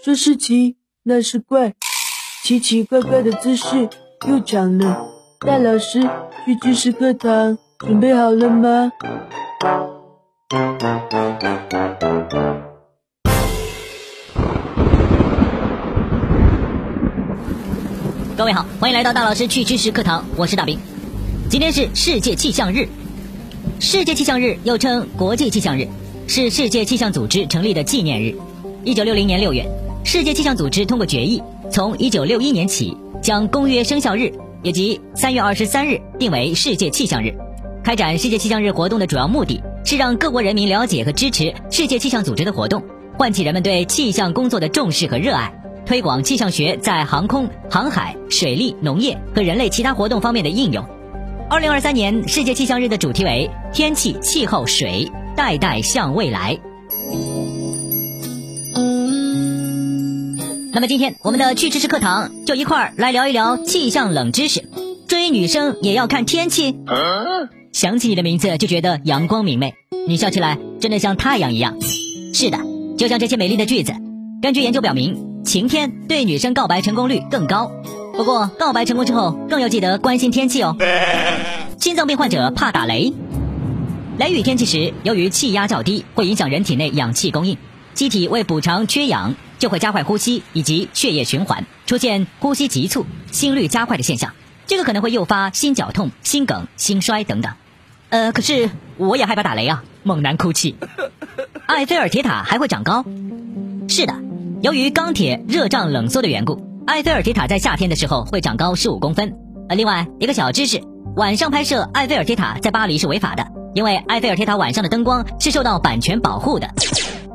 说是奇，那是怪，奇奇怪怪的姿势又长了。大老师去知识课堂，准备好了吗？各位好，欢迎来到大老师去知识课堂，我是大兵。今天是世界气象日，世界气象日又称国际气象日，是世界气象组织成立的纪念日。一九六零年六月，世界气象组织通过决议，从一九六一年起将公约生效日，也即三月二十三日定为世界气象日。开展世界气象日活动的主要目的是让各国人民了解和支持世界气象组织的活动，唤起人们对气象工作的重视和热爱。推广气象学在航空、航海、水利、农业和人类其他活动方面的应用。二零二三年世界气象日的主题为“天气、气候、水，代代向未来”。那么今天我们的趣知识课堂就一块儿来聊一聊气象冷知识。追女生也要看天气？想起你的名字就觉得阳光明媚，你笑起来真的像太阳一样。是的，就像这些美丽的句子。根据研究表明。晴天对女生告白成功率更高，不过告白成功之后更要记得关心天气哦。心脏病患者怕打雷，雷雨天气时，由于气压较低，会影响人体内氧气供应，机体为补偿缺氧，就会加快呼吸以及血液循环，出现呼吸急促、心率加快的现象，这个可能会诱发心绞痛、心梗、心衰等等。呃，可是我也害怕打雷啊，猛男哭泣。埃菲尔铁塔还会长高？是的。由于钢铁热胀冷缩的缘故，埃菲尔铁塔在夏天的时候会长高十五公分。呃，另外一个小知识，晚上拍摄埃菲尔铁塔在巴黎是违法的，因为埃菲尔铁塔晚上的灯光是受到版权保护的。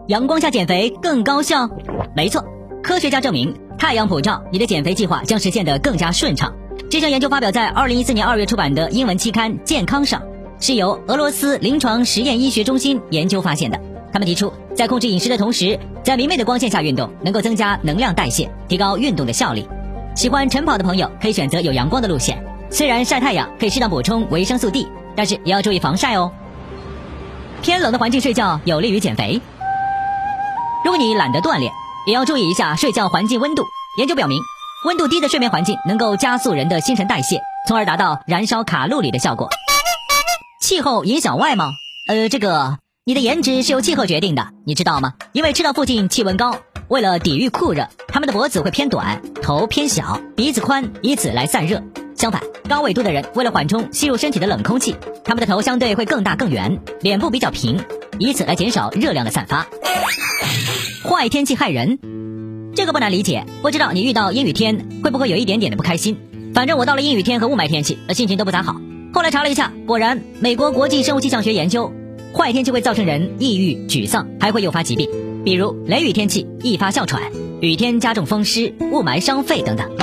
阳光下减肥更高效？没错，科学家证明太阳普照，你的减肥计划将实现得更加顺畅。这项研究发表在二零一四年二月出版的英文期刊《健康》上，是由俄罗斯临床实验医学中心研究发现的。他们提出，在控制饮食的同时，在明媚的光线下运动，能够增加能量代谢，提高运动的效率。喜欢晨跑的朋友可以选择有阳光的路线。虽然晒太阳可以适当补充维生素 D，但是也要注意防晒哦。偏冷的环境睡觉有利于减肥。如果你懒得锻炼，也要注意一下睡觉环境温度。研究表明，温度低的睡眠环境能够加速人的新陈代谢，从而达到燃烧卡路里的效果。气候影响外貌？呃，这个。你的颜值是由气候决定的，你知道吗？因为赤道附近气温高，为了抵御酷热，他们的脖子会偏短，头偏小，鼻子宽，以此来散热。相反，高纬度的人为了缓冲吸入身体的冷空气，他们的头相对会更大更圆，脸部比较平，以此来减少热量的散发。坏天气害人，这个不难理解。不知道你遇到阴雨天会不会有一点点的不开心？反正我到了阴雨天和雾霾天气，心情都不咋好。后来查了一下，果然美国国际生物气象学研究。坏天气会造成人抑郁、沮丧，还会诱发疾病，比如雷雨天气易发哮喘，雨天加重风湿、雾霾伤肺等等。